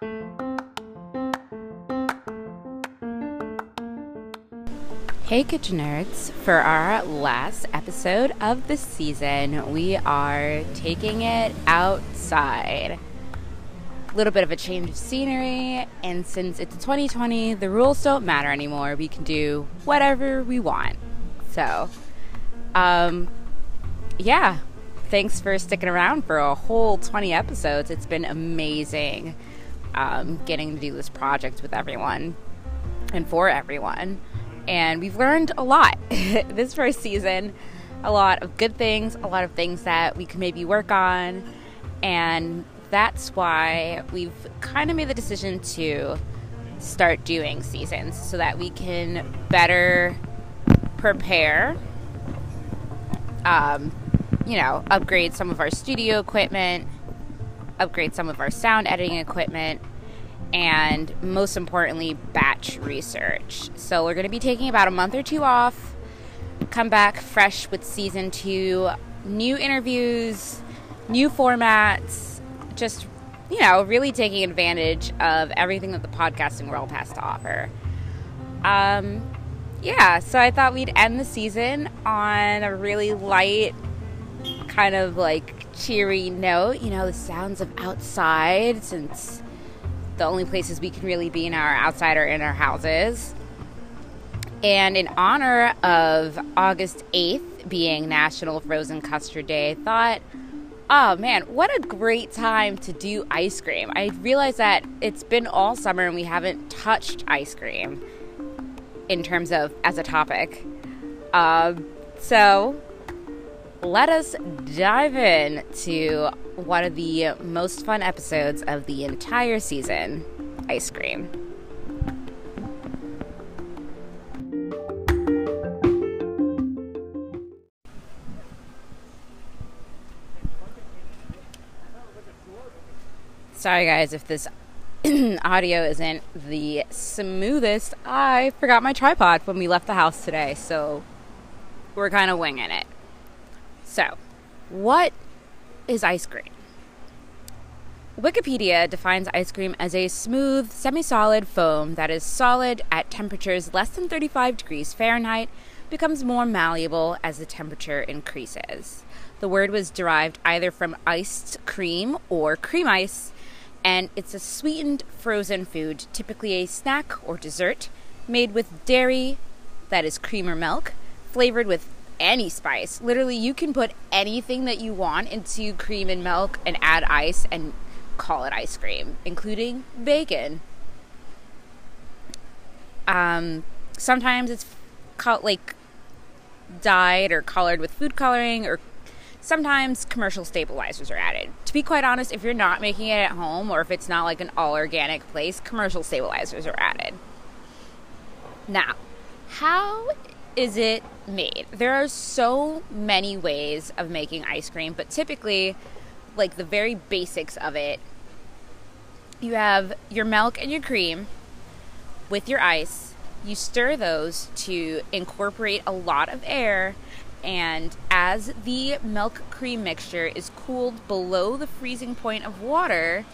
Hey, Kitchen Nerds. For our last episode of the season, we are taking it outside. A little bit of a change of scenery, and since it's 2020, the rules don't matter anymore. We can do whatever we want. So, um, yeah, thanks for sticking around for a whole 20 episodes. It's been amazing um, getting to do this project with everyone and for everyone. And we've learned a lot this first season. A lot of good things, a lot of things that we can maybe work on, and that's why we've kind of made the decision to start doing seasons so that we can better prepare, um, you know, upgrade some of our studio equipment, upgrade some of our sound editing equipment, and most importantly, batch research. So we're going to be taking about a month or two off, come back fresh with season two, new interviews, new formats, just, you know, really taking advantage of everything that the podcasting world has to offer. Um, yeah, so I thought we'd end the season on a really light, kind of like cheery note. You know, the sounds of outside since the only places we can really be in our outside or in our houses. And in honor of August 8th being National Frozen Custard Day, I thought, oh man, what a great time to do ice cream. I realized that it's been all summer and we haven't touched ice cream in terms of as a topic. Um, so let us dive in to one of the most fun episodes of the entire season ice cream. Sorry, guys, if this audio isn't the smoothest. I forgot my tripod when we left the house today, so we're kind of winging it. So, what is ice cream? Wikipedia defines ice cream as a smooth, semi solid foam that is solid at temperatures less than 35 degrees Fahrenheit, becomes more malleable as the temperature increases. The word was derived either from iced cream or cream ice, and it's a sweetened frozen food, typically a snack or dessert, made with dairy, that is cream or milk, flavored with any spice. Literally, you can put anything that you want into cream and milk and add ice and call it ice cream, including bacon. Um, sometimes it's called like dyed or colored with food coloring, or sometimes commercial stabilizers are added. To be quite honest, if you're not making it at home or if it's not like an all organic place, commercial stabilizers are added. Now, how is it made? There are so many ways of making ice cream, but typically, like the very basics of it, you have your milk and your cream with your ice. You stir those to incorporate a lot of air, and as the milk cream mixture is cooled below the freezing point of water,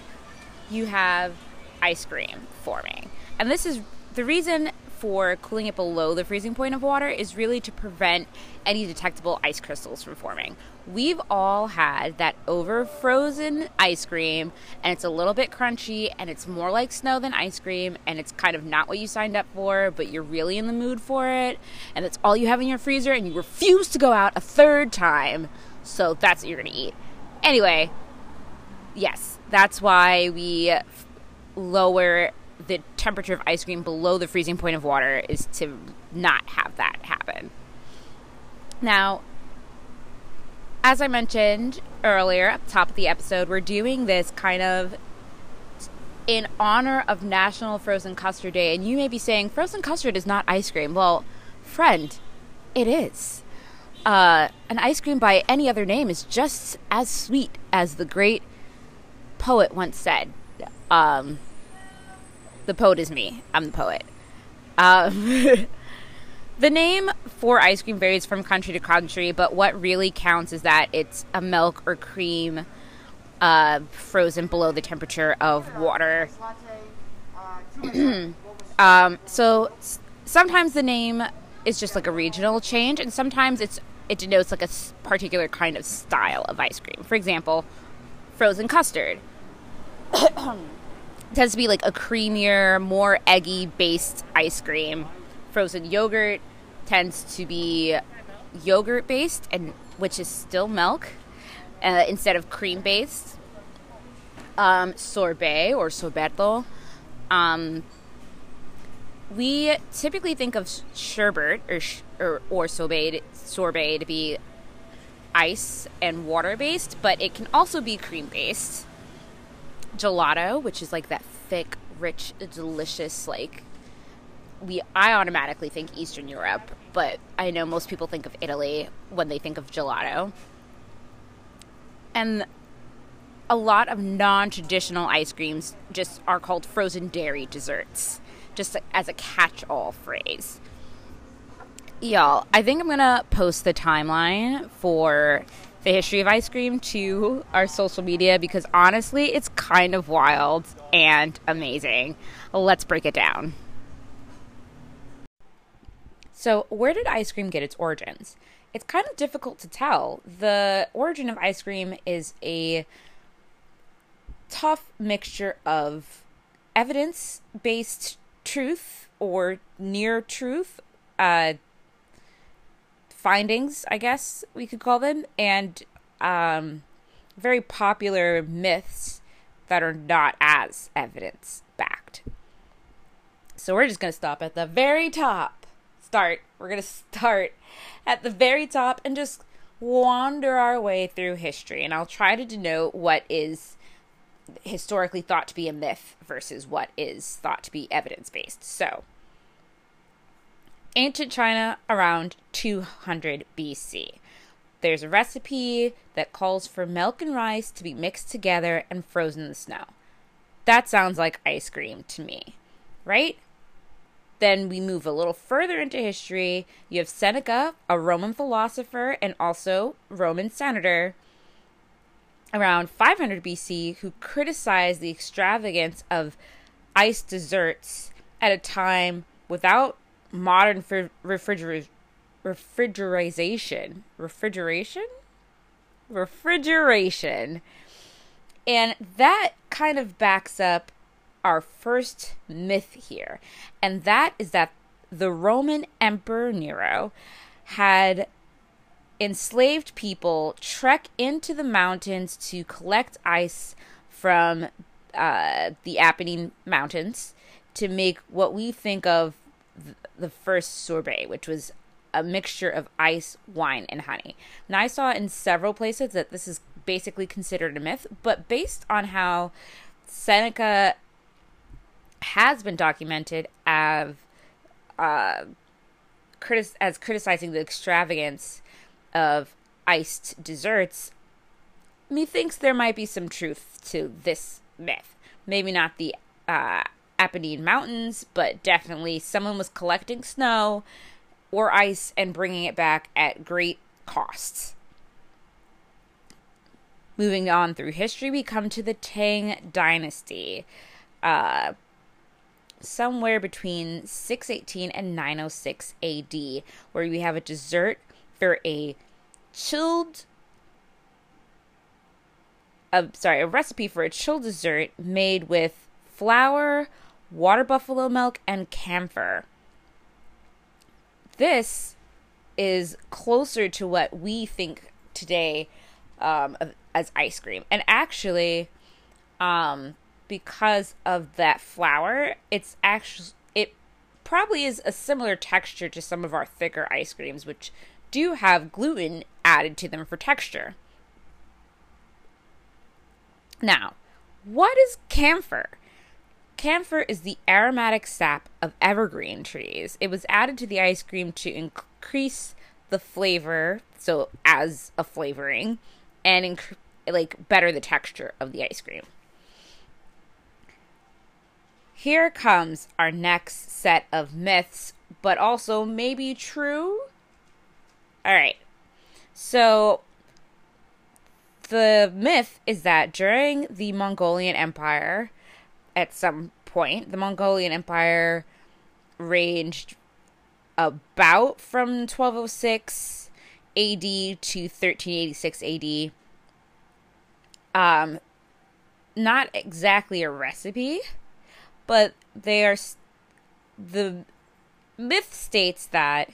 you have ice cream forming. And this is the reason for cooling it below the freezing point of water is really to prevent any detectable ice crystals from forming. We've all had that over frozen ice cream, and it's a little bit crunchy, and it's more like snow than ice cream, and it's kind of not what you signed up for, but you're really in the mood for it, and it's all you have in your freezer, and you refuse to go out a third time, so that's what you're gonna eat. Anyway, yes, that's why we lower the temperature of ice cream below the freezing point of water is to not have that happen. Now, as I mentioned earlier at the top of the episode, we're doing this kind of in honor of National Frozen Custard Day. And you may be saying, frozen custard is not ice cream. Well, friend, it is. Uh, an ice cream by any other name is just as sweet as the great poet once said. Um, the poet is me. I'm the poet. Um, the name for ice cream varies from country to country, but what really counts is that it's a milk or cream uh, frozen below the temperature of water. um, so s- sometimes the name is just like a regional change, and sometimes it's it denotes like a particular kind of style of ice cream. For example, frozen custard tends to be like a creamier, more eggy based ice cream. Frozen yogurt tends to be yogurt based and which is still milk uh, instead of cream based. Um, sorbet or sorbeto. Um, we typically think of sherbet or, sh- or or sorbet sorbet to be ice and water based, but it can also be cream based. Gelato, which is like that thick, rich, delicious like we I automatically think Eastern Europe, but I know most people think of Italy when they think of gelato. And a lot of non-traditional ice creams just are called frozen dairy desserts, just as a catch-all phrase. Y'all, I think I'm gonna post the timeline for the history of ice cream to our social media because honestly, it's kind of wild and amazing. Let's break it down. So, where did ice cream get its origins? It's kind of difficult to tell. The origin of ice cream is a tough mixture of evidence based truth or near truth, uh, findings, I guess we could call them, and um, very popular myths that are not as evidence backed. So, we're just going to stop at the very top start. We're going to start at the very top and just wander our way through history. And I'll try to denote what is historically thought to be a myth versus what is thought to be evidence based. So, ancient China around 200 BC. There's a recipe that calls for milk and rice to be mixed together and frozen in the snow. That sounds like ice cream to me, right? Then we move a little further into history. You have Seneca, a Roman philosopher and also Roman senator, around 500 BC, who criticized the extravagance of ice desserts at a time without modern fr- refriger- refrigeration. Refrigeration? Refrigeration. And that kind of backs up our first myth here, and that is that the Roman Emperor Nero had enslaved people trek into the mountains to collect ice from uh, the Apennine Mountains to make what we think of the first sorbet, which was a mixture of ice, wine, and honey. Now, I saw in several places that this is basically considered a myth, but based on how Seneca has been documented as uh, critis- as criticizing the extravagance of iced desserts, methinks there might be some truth to this myth. Maybe not the uh, Apennine Mountains, but definitely someone was collecting snow or ice and bringing it back at great costs. Moving on through history, we come to the Tang Dynasty. Uh, somewhere between 618 and 906 AD, where we have a dessert for a chilled uh, sorry, a recipe for a chilled dessert made with flour, water buffalo milk, and camphor. This is closer to what we think today um, as ice cream. And actually, um, because of that flour, it's actually it probably is a similar texture to some of our thicker ice creams, which do have gluten added to them for texture. Now, what is camphor? Camphor is the aromatic sap of evergreen trees. It was added to the ice cream to increase the flavor, so as a flavoring, and inc- like better the texture of the ice cream. Here comes our next set of myths, but also maybe true. All right. So the myth is that during the Mongolian Empire, at some point, the Mongolian Empire ranged about from 1206 AD to 1386 AD. Um, not exactly a recipe, but they are. The myth states that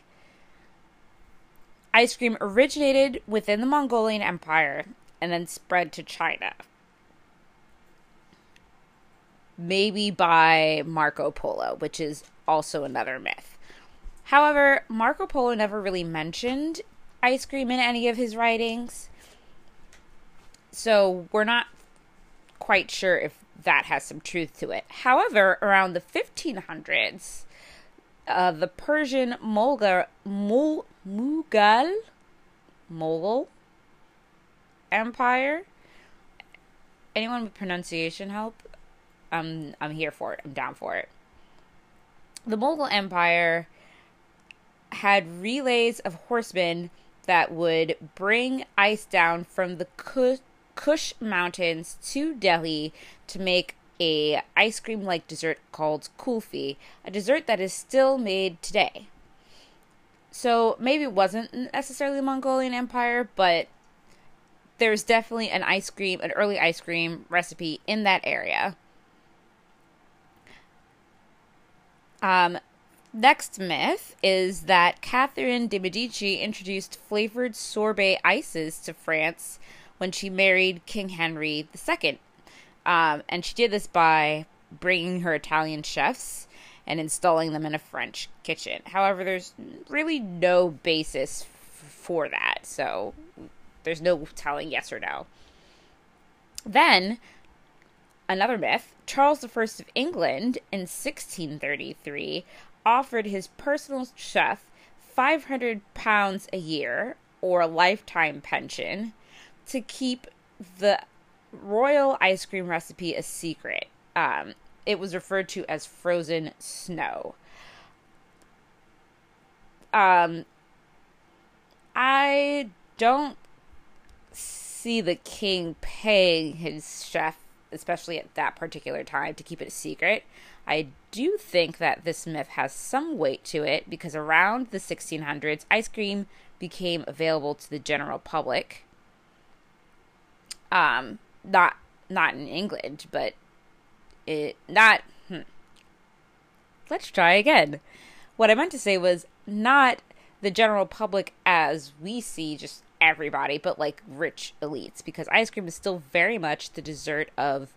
ice cream originated within the Mongolian Empire and then spread to China. Maybe by Marco Polo, which is also another myth. However, Marco Polo never really mentioned ice cream in any of his writings. So we're not quite sure if that has some truth to it. However, around the 1500s, uh, the Persian Mughal, Mughal, Mughal Empire. Anyone with pronunciation help? I'm I'm here for it. I'm down for it. The Mughal Empire had relays of horsemen that would bring ice down from the Kush Mountains to Delhi to make a ice cream like dessert called kulfi, a dessert that is still made today. So maybe it wasn't necessarily the Mongolian Empire, but there's definitely an ice cream, an early ice cream recipe in that area. Um, next myth is that Catherine de Medici introduced flavored sorbet ices to France when she married King Henry II. Um, and she did this by bringing her Italian chefs and installing them in a French kitchen. However, there's really no basis f- for that. So there's no telling yes or no. Then, another myth Charles I of England in 1633 offered his personal chef 500 pounds a year or a lifetime pension to keep the royal ice cream recipe a secret. Um, it was referred to as frozen snow. Um, I don't see the king paying his chef, especially at that particular time, to keep it a secret. I do think that this myth has some weight to it because around the 1600s, ice cream became available to the general public. Um, not not in England, but it not. Hmm. Let's try again. What I meant to say was not the general public as we see just everybody, but like rich elites, because ice cream is still very much the dessert of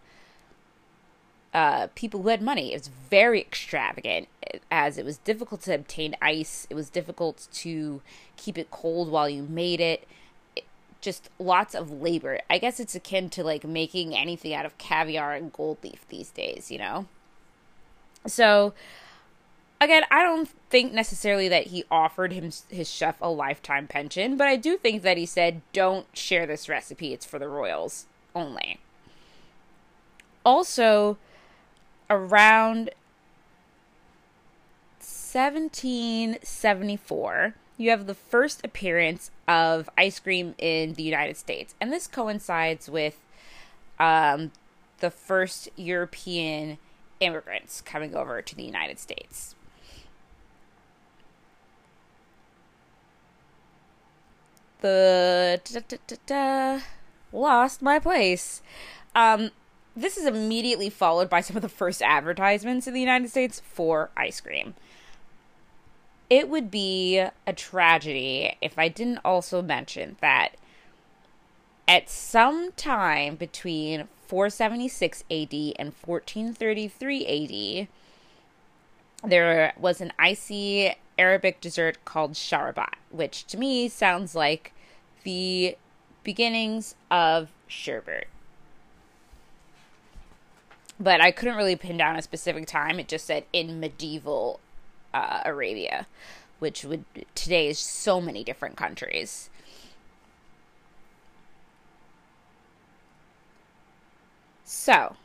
uh, people who had money. It's very extravagant, as it was difficult to obtain ice. It was difficult to keep it cold while you made it. it. Just lots of labor. I guess it's akin to like making anything out of caviar and gold leaf these days, you know? So, again, I don't think necessarily that he offered him his chef a lifetime pension, but I do think that he said, "Don't share this recipe; it's for the royals only." Also, around 1774, you have the first appearance of ice cream in the United States, and this coincides with um, the first European immigrants coming over to the United States. Da, da, da, lost my place. Um, this is immediately followed by some of the first advertisements in the United States for ice cream. It would be a tragedy if I didn't also mention that at some time between 476 AD and 1433 AD, there was an icy Arabic dessert called sharabat, which to me sounds like the beginnings of sherbet. But I couldn't really pin down a specific time. It just said in medieval uh, Arabia, which would today is so many different countries. So,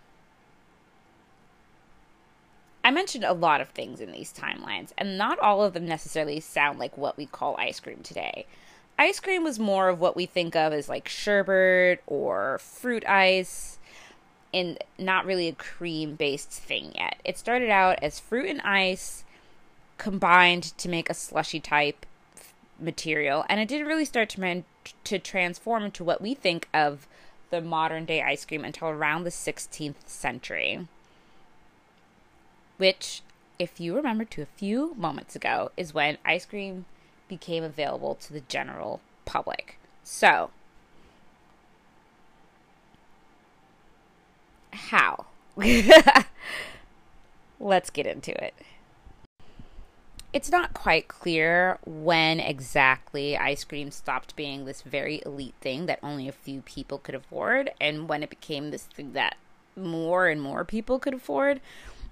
I mentioned a lot of things in these timelines, and not all of them necessarily sound like what we call ice cream today. Ice cream was more of what we think of as like sherbet or fruit ice and not really a cream based thing yet. It started out as fruit and ice combined to make a slushy type material and it didn't really start to man- to transform into what we think of the modern day ice cream until around the 16th century which if you remember to a few moments ago is when ice cream became available to the general public so how let's get into it it's not quite clear when exactly ice cream stopped being this very elite thing that only a few people could afford and when it became this thing that more and more people could afford.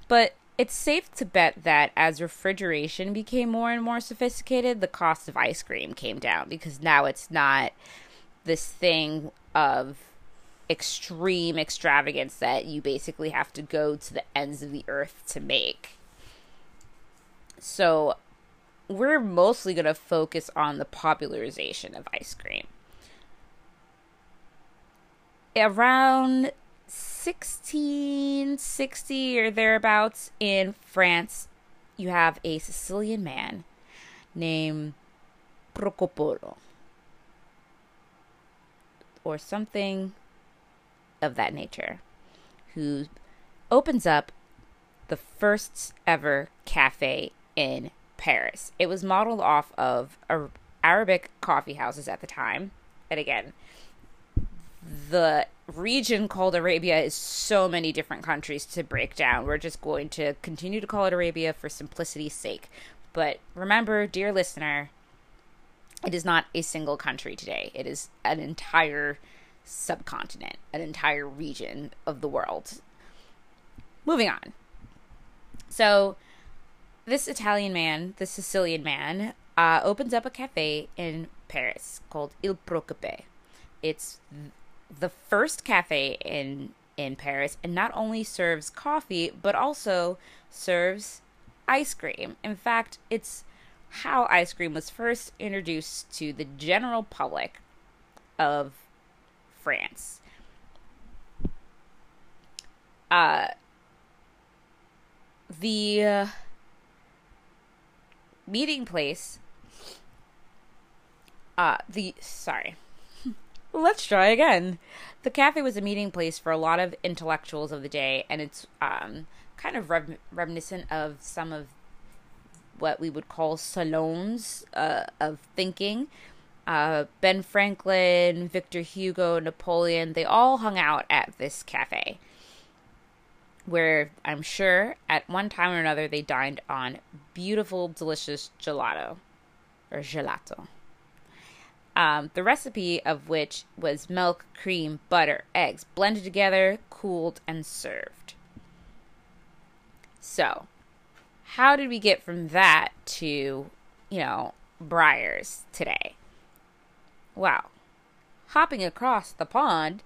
But it's safe to bet that as refrigeration became more and more sophisticated, the cost of ice cream came down because now it's not this thing of extreme extravagance that you basically have to go to the ends of the earth to make. So we're mostly going to focus on the popularization of ice cream. Around 1660 or thereabouts in France, you have a Sicilian man named Procopolo or something of that nature who opens up the first ever cafe in Paris. It was modeled off of Arabic coffee houses at the time. And again, the region called Arabia is so many different countries to break down. We're just going to continue to call it Arabia for simplicity's sake. But remember, dear listener, it is not a single country today. It is an entire subcontinent, an entire region of the world. Moving on. So, this Italian man, the Sicilian man, uh, opens up a cafe in Paris called Il Procope. It's the first cafe in in Paris, and not only serves coffee but also serves ice cream. In fact, it's how ice cream was first introduced to the general public of France. Uh, the uh, meeting place uh the sorry let's try again the cafe was a meeting place for a lot of intellectuals of the day and it's um kind of rem- reminiscent of some of what we would call salons uh, of thinking uh, ben franklin victor hugo napoleon they all hung out at this cafe where I'm sure at one time or another they dined on beautiful, delicious gelato or gelato. Um, the recipe of which was milk, cream, butter, eggs blended together, cooled, and served. So, how did we get from that to, you know, Breyers today? Well, hopping across the pond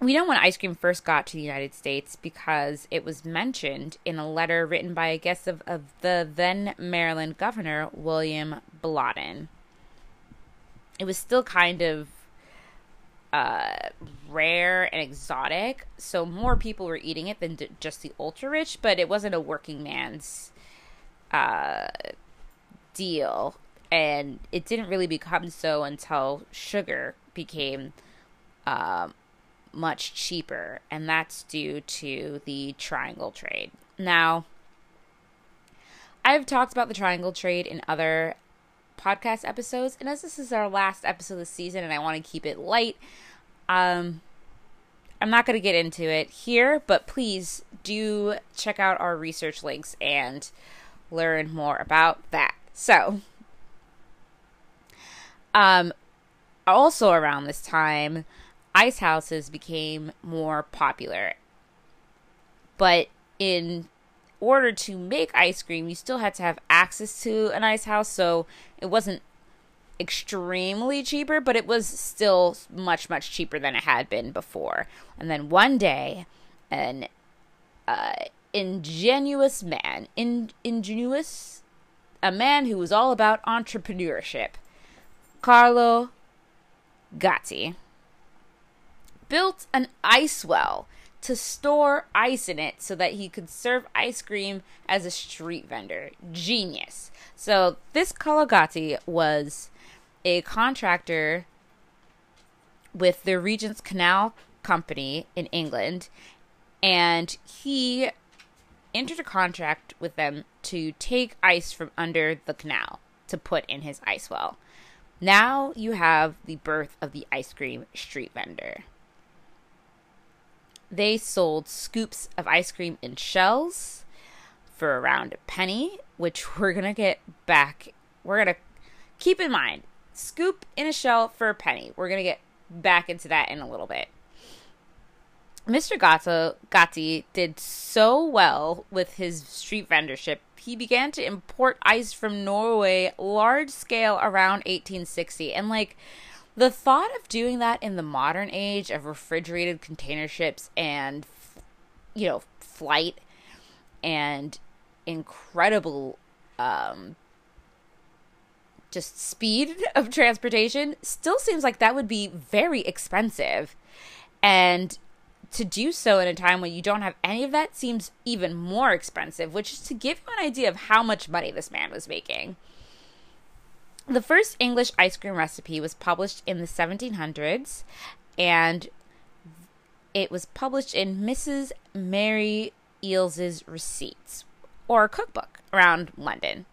we know when ice cream first got to the United States because it was mentioned in a letter written by a guest of, of the then Maryland governor, William Bladen. It was still kind of uh, rare and exotic, so more people were eating it than d- just the ultra rich, but it wasn't a working man's uh, deal. And it didn't really become so until sugar became. Um, much cheaper, and that's due to the triangle trade. Now, I've talked about the triangle trade in other podcast episodes, and as this is our last episode of the season and I want to keep it light, um, I'm not going to get into it here, but please do check out our research links and learn more about that. So, um, also around this time, ice houses became more popular. But in order to make ice cream, you still had to have access to an ice house, so it wasn't extremely cheaper, but it was still much, much cheaper than it had been before. And then one day, an uh, ingenuous man, in, ingenuous, a man who was all about entrepreneurship, Carlo Gatti built an ice well to store ice in it so that he could serve ice cream as a street vendor. Genius. So, this Carlo Gatti was a contractor with the Regent's Canal Company in England, and he entered a contract with them to take ice from under the canal to put in his ice well. Now you have the birth of the ice cream street vendor. They sold scoops of ice cream in shells for around a penny, which we're going to get back. We're going to keep in mind scoop in a shell for a penny. We're going to get back into that in a little bit. Mr. Gatto, Gatti did so well with his street vendorship, he began to import ice from Norway large scale around 1860. And like the thought of doing that in the modern age of refrigerated container ships and, you know, flight and incredible um, just speed of transportation still seems like that would be very expensive. And to do so in a time when you don't have any of that seems even more expensive, which is to give you an idea of how much money this man was making. The first English ice cream recipe was published in the 1700s, and it was published in Mrs. Mary Eales's Receipts, or cookbook, around London.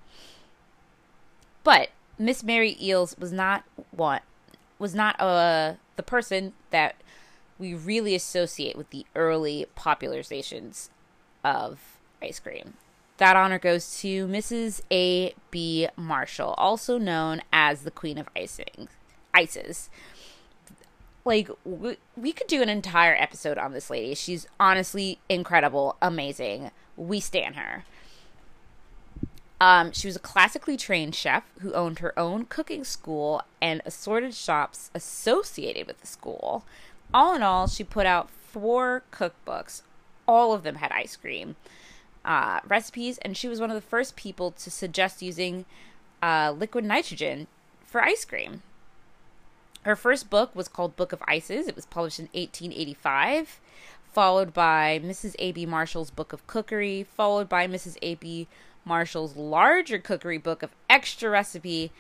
But Miss Mary Eales was not what was not uh, the person that we really associate with the early popularizations of ice cream. That honor goes to Mrs. A. B. Marshall, also known as the Queen of Icing, Ices. Like, we, we could do an entire episode on this lady. She's honestly incredible, amazing. We stand her. Um, she was a classically trained chef who owned her own cooking school and assorted shops associated with the school all in all, she put out four cookbooks. All of them had ice cream uh, recipes, and she was one of the first people to suggest using uh, liquid nitrogen for ice cream. Her first book was called Book of Ices. It was published in 1885, followed by Mrs. A.B. Marshall's Book of Cookery, followed by Mrs. A.B. Marshall's larger cookery book of extra recipe,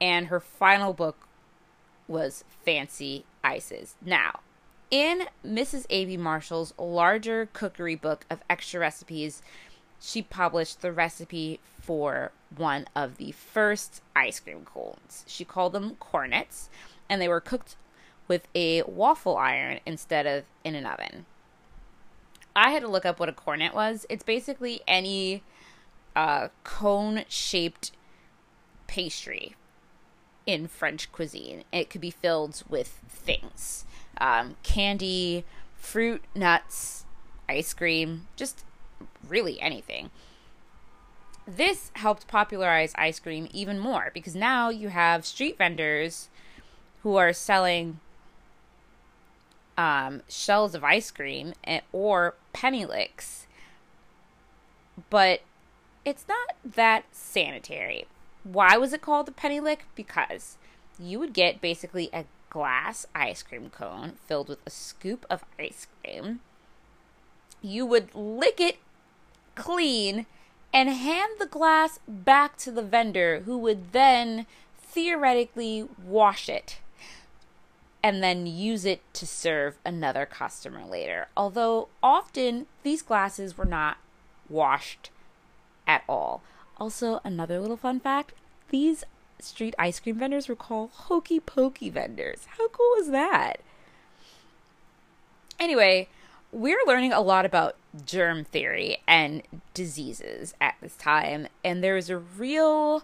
and her final book was Fancy Ices. Now, in Mrs. A.B. Marshall's larger cookery book of extra recipes, she published the recipe for one of the first ice cream cones. She called them cornets, and they were cooked with a waffle iron instead of in an oven. I had to look up what a cornet was. It's basically any uh, cone shaped pastry in French cuisine. It could be filled with things um, candy, fruit, nuts, ice cream, just really anything. This helped popularize ice cream even more because now you have street vendors who are selling um, shells of ice cream and, or penny licks, but it's not that sanitary. Why was it called the penny lick? Because you would get basically a glass ice cream cone filled with a scoop of ice cream. You would lick it clean and hand the glass back to the vendor who would then theoretically wash it and then use it to serve another customer later. Although often these glasses were not washed at all. Also, another little fun fact these street ice cream vendors were called hokey pokey vendors. How cool is that? Anyway, we're learning a lot about germ theory and diseases at this time, and there's a real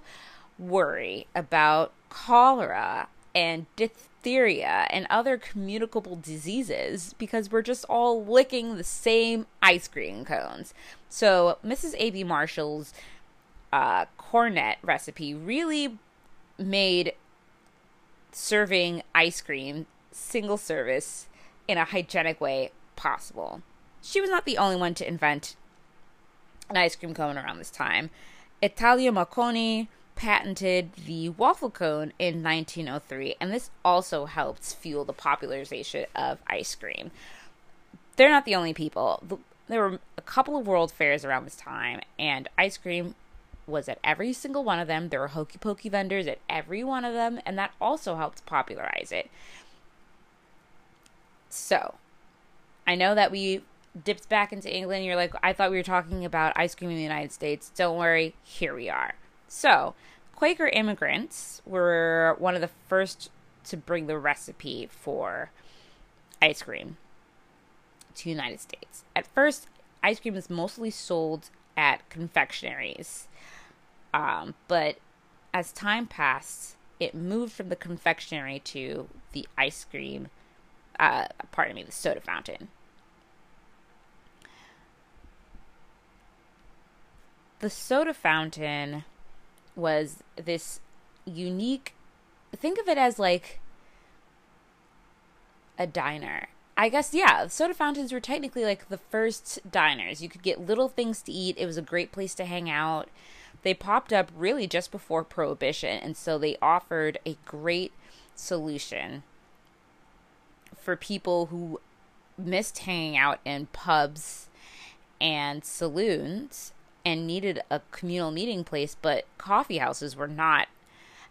worry about cholera and diphtheria and other communicable diseases because we're just all licking the same ice cream cones. So, Mrs. A.B. Marshall's uh, cornet recipe really made serving ice cream single service in a hygienic way possible. She was not the only one to invent an ice cream cone around this time. Italo Marchiony, patented the waffle cone in 1903, and this also helped fuel the popularization of ice cream. They're not the only people. There were a couple of world fairs around this time, and ice cream was at every single one of them. There were hokey pokey vendors at every one of them, and that also helped popularize it. So, I know that we dipped back into England. You're like, I thought we were talking about ice cream in the United States. Don't worry, here we are. So, Quaker immigrants were one of the first to bring the recipe for ice cream to the United States. At first, ice cream was mostly sold at confectionaries. Um, but as time passed, it moved from the confectionery to the ice cream, uh, pardon me, the soda fountain. The soda fountain was this unique, think of it as like a diner. I guess, yeah, soda fountains were technically like the first diners. You could get little things to eat, it was a great place to hang out they popped up really just before Prohibition, and so they offered a great solution for people who missed hanging out in pubs and saloons and needed a communal meeting place, but coffee houses were not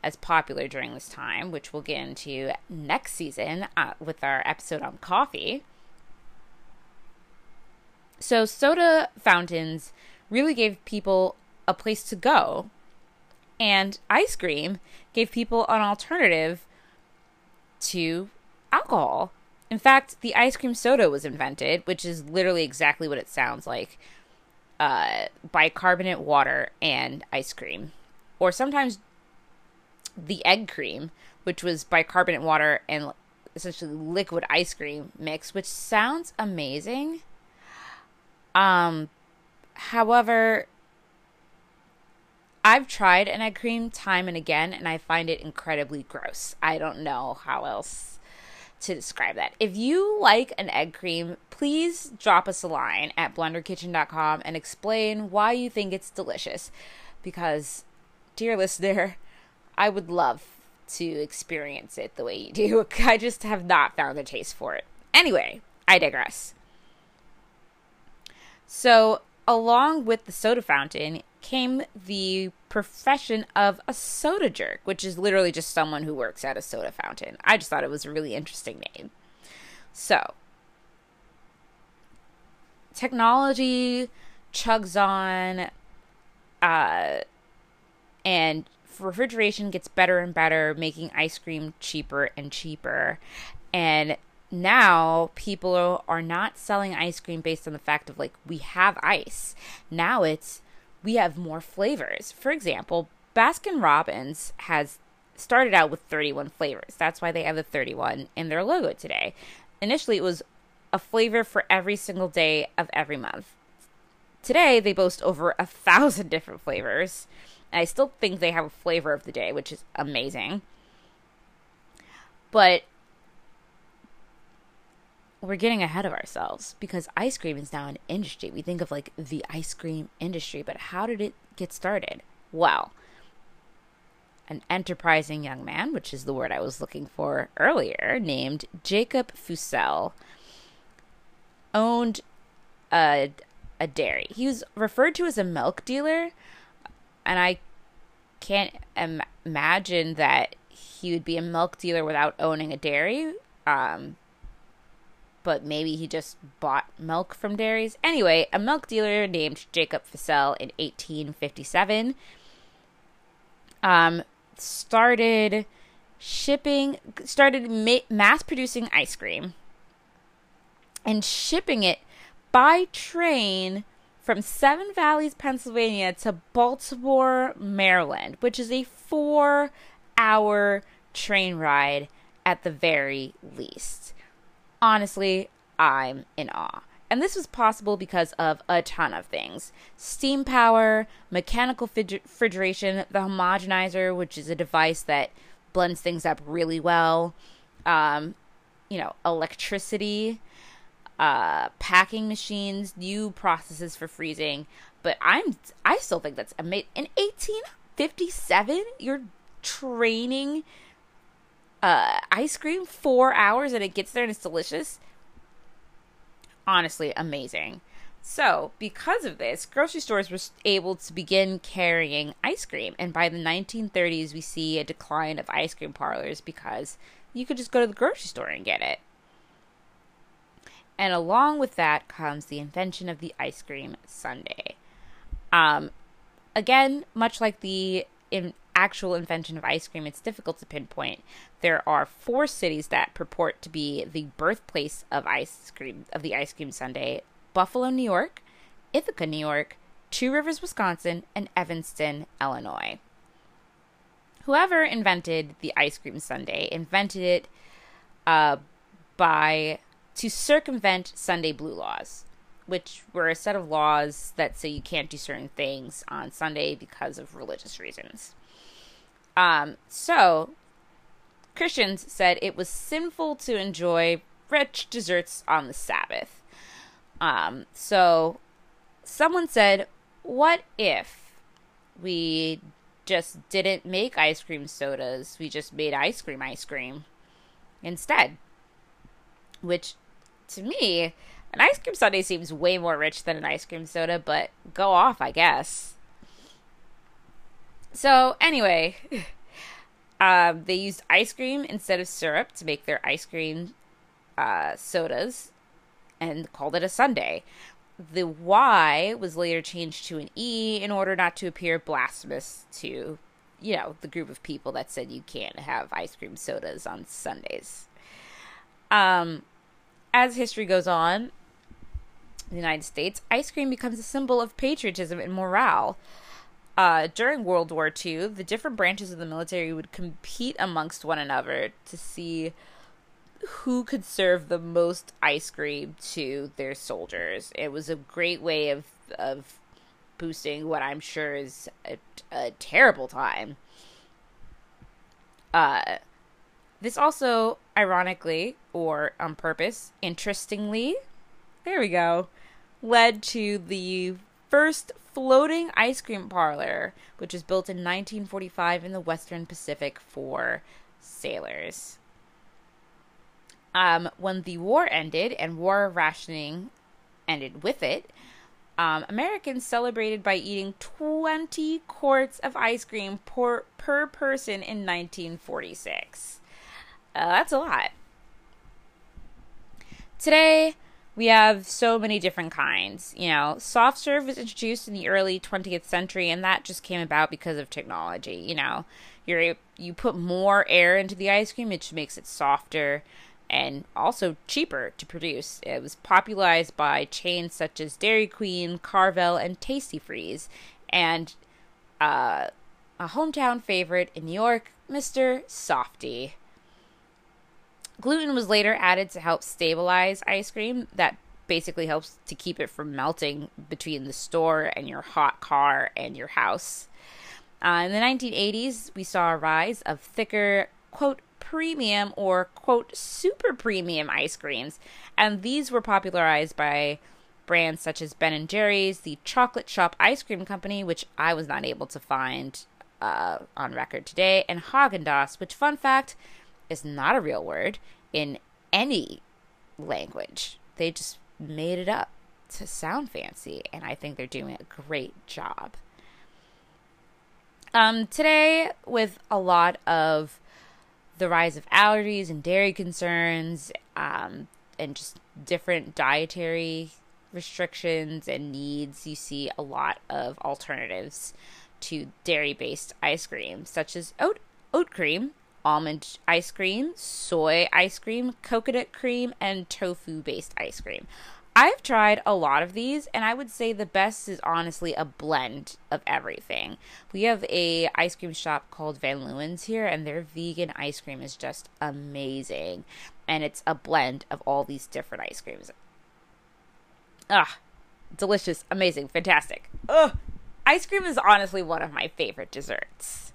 as popular during this time, which we'll get into next season uh, with our episode on coffee. So, soda fountains really gave people a place to go. And ice cream gave people an alternative to alcohol. In fact, the ice cream soda was invented, which is literally exactly what it sounds like uh, bicarbonate water and ice cream. Or sometimes the egg cream, which was bicarbonate water and essentially liquid ice cream mix, which sounds amazing. Um, however, I've tried an egg cream time and again, and I find it incredibly gross. I don't know how else to describe that. If you like an egg cream, please drop us a line at blunderkitchen.com and explain why you think it's delicious. Because, dear listener, I would love to experience it the way you do. I just have not found a taste for it. Anyway, I digress. So, along with the soda fountain, came the profession of a soda jerk, which is literally just someone who works at a soda fountain. I just thought it was a really interesting name. So, technology chugs on, uh, and refrigeration gets better and better, making ice cream cheaper and cheaper. And now people are not selling ice cream based on the fact of like we have ice. Now it's we have more flavors. For example, Baskin Robbins has started out with 31 flavors. That's why they have the 31 in their logo today. Initially, it was a flavor for every single day of every month. Today, they boast over a thousand different flavors. I still think they have a flavor of the day, which is amazing. But we're getting ahead of ourselves because ice cream is now an industry. We think of like the ice cream industry, but how did it get started? Well, an enterprising young man, which is the word I was looking for earlier, named Jacob Fussell, owned a, a dairy. He was referred to as a milk dealer, and I can't Im- imagine that he would be a milk dealer without owning a dairy. Um, but maybe he just bought milk from dairies. Anyway, a milk dealer named Jacob Fussell in 1857 um, started shipping, started ma- mass producing ice cream and shipping it by train from Seven Valleys, Pennsylvania to Baltimore, Maryland, which is a four hour train ride at the very least honestly, I'm in awe. And this was possible because of a ton of things steam power, mechanical refrigeration, the homogenizer, which is a device that blends things up really well, um, you know, electricity, uh, packing machines, new processes for freezing. But I'm, I still think that's amazing. In 1857, You're training uh, ice cream four hours and it gets there and it's delicious. Honestly, amazing. So, because of this, grocery stores were able to begin carrying ice cream. And by the 1930s, we see a decline of ice cream parlors because you could just go to the grocery store and get it. And along with that comes the invention of the ice cream sundae. Um, again, much like the in actual invention of ice cream, it's difficult to pinpoint. There are four cities that purport to be the birthplace of ice cream of the ice cream sundae: Buffalo, New York, Ithaca, New York, Two Rivers, Wisconsin, and Evanston, Illinois. Whoever invented the ice cream sundae invented it uh, by to circumvent Sunday blue laws, which were a set of laws that say you can't do certain things on Sunday because of religious reasons. Um, so Christians said it was sinful to enjoy rich desserts on the Sabbath. Um, so someone said, What if we just didn't make ice cream sodas? We just made ice cream ice cream instead. Which, to me, an ice cream sundae seems way more rich than an ice cream soda, but go off, I guess. So, anyway, um, they used ice cream instead of syrup to make their ice cream uh, sodas and called it a sundae. The Y was later changed to an E in order not to appear blasphemous to, you know, the group of people that said you can't have ice cream sodas on Sundays. Um, as history goes on, in the United States, ice cream becomes a symbol of patriotism and morale. Uh, during World War II, the different branches of the military would compete amongst one another to see who could serve the most ice cream to their soldiers. It was a great way of of boosting what I'm sure is a, a terrible time. Uh, this also, ironically or on purpose, interestingly, there we go, led to the first floating ice cream parlor, which was built in 1945 in the Western Pacific for sailors. Um, when the war ended and war rationing ended with it, um, Americans celebrated by eating 20 quarts of ice cream per, per person in 1946. Uh, that's a lot. Today, we have so many different kinds. You know, soft serve was introduced in the early 20th century, and that just came about because of technology. You know, you're you put more air into the ice cream, it makes it softer and also cheaper to produce. It was popularized by chains such as Dairy Queen, Carvel, and Tastee-Freez, and uh, a hometown favorite in New York, Mr. Softee. Gluten was later added to help stabilize ice cream. That basically helps to keep it from melting between the store and your hot car and your house. Uh, in the 1980s, we saw a rise of thicker, quote, premium or quote super premium ice creams, and these were popularized by brands such as Ben and Jerry's, the Chocolate Shop Ice Cream Company, which I was not able to find uh, on record today, and Haagen Dazs, which fun fact is not a real word in any language. They just made it up to sound fancy, and I think they're doing a great job. Um, today, with a lot of the rise of allergies and dairy concerns, um, and just different dietary restrictions and needs, you see a lot of alternatives to dairy based ice cream, such as oat, oat cream, almond ice cream, soy ice cream, coconut cream, and tofu based ice cream. I've tried a lot of these and I would say the best is honestly a blend of everything. We have a ice cream shop called Van Leeuwen's here and their vegan ice cream is just amazing and it's a blend of all these different ice creams. Ah, delicious, amazing, fantastic. Ugh. Ice cream is honestly one of my favorite desserts.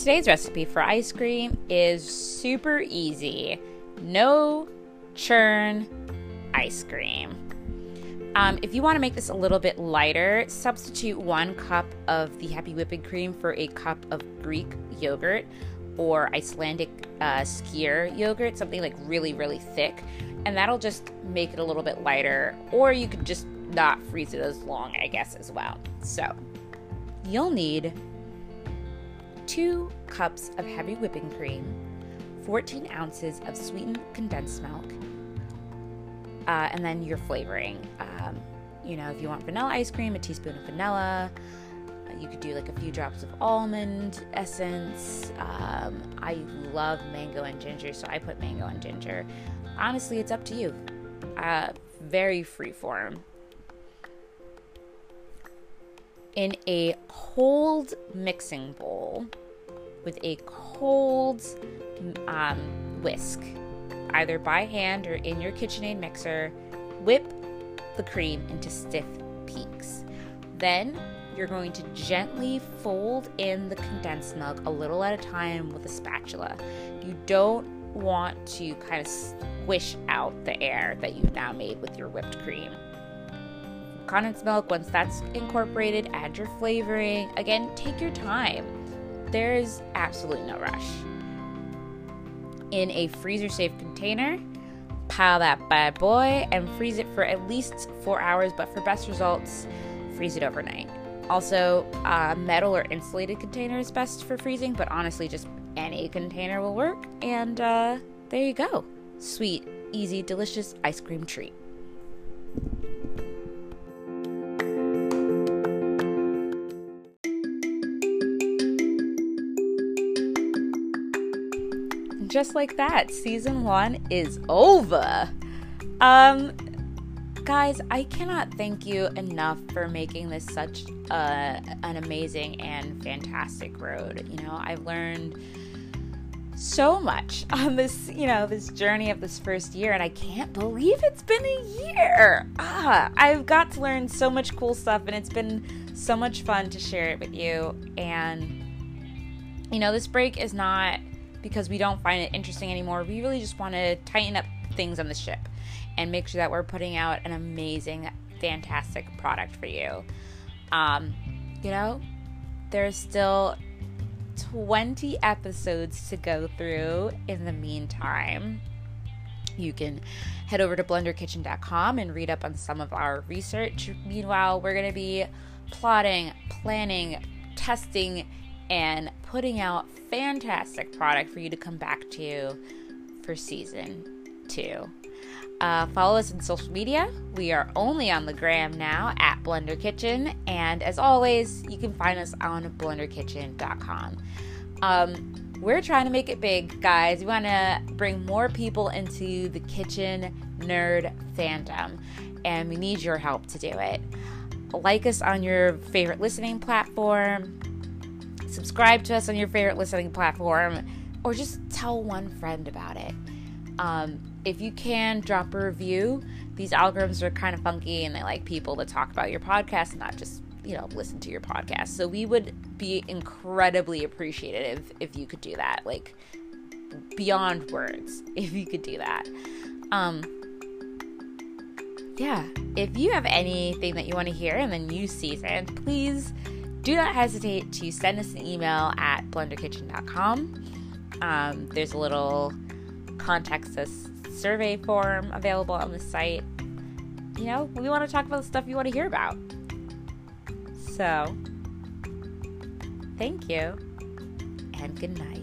Today's recipe for ice cream is super easy. No churn ice cream. Um, if you want to make this a little bit lighter, substitute one cup of the Happy Whipping Cream for a cup of Greek yogurt or Icelandic uh, skyr yogurt, something like really, really thick, and that'll just make it a little bit lighter. Or you could just not freeze it as long, I guess, as well. So you'll need two cups of heavy whipping cream, 14 ounces of sweetened condensed milk, uh, and then your flavoring. Um, you know, if you want vanilla ice cream, a teaspoon of vanilla. You could do like a few drops of almond essence. Um, I love mango and ginger, so I put mango and ginger. Honestly, it's up to you. Uh, very free form. In a cold mixing bowl with a cold um, whisk, either by hand or in your KitchenAid mixer, whip the cream into stiff peaks. Then you're going to gently fold in the condensed milk a little at a time with a spatula. You don't want to kind of squish out the air that you've now made with your whipped cream. Condensed milk, once that's incorporated, add your flavoring. Again, take your time. There's absolutely no rush in a freezer safe container. Pile that bad boy and freeze it for at least four hours, but for best results, freeze it overnight. Also, uh, metal or insulated container is best for freezing, but honestly, just any container will work. And uh, there you go. Sweet, easy, delicious ice cream treat. Just like that, season one is over. Um, guys, I cannot thank you enough for making this such a, an amazing and fantastic road. You know, I've learned so much on this, you know, this journey of this first year, and I can't believe it's been a year. Ah, I've got to learn so much cool stuff, and it's been so much fun to share it with you. And, you know, this break is not because we don't find it interesting anymore. We really just want to tighten up things on the ship and make sure that we're putting out an amazing, fantastic product for you. Um, you know, there's still 20 episodes to go through in the meantime. You can head over to blenderkitchen.com and read up on some of our research. Meanwhile, we're going to be plotting, planning, testing, and putting out fantastic product for you to come back to for season two. Uh, follow us on social media. We are only on the gram now at Blender Kitchen, and as always, you can find us on blenderkitchen.com. Um, we're trying to make it big, guys. We want to bring more people into the kitchen nerd fandom, and we need your help to do it. Like us on your favorite listening platform subscribe to us on your favorite listening platform, or just tell one friend about it. Um, if you can, drop a review. These algorithms are kind of funky and they like people to talk about your podcast and not just, you know, listen to your podcast. So we would be incredibly appreciative if you could do that. Like, beyond words, if you could do that. Um, yeah, if you have anything that you want to hear in the new season, please do not hesitate to send us an email at blenderkitchen.com. Um, there's a little contact us survey form available on the site. You know, we want to talk about the stuff you want to hear about. So, thank you and good night.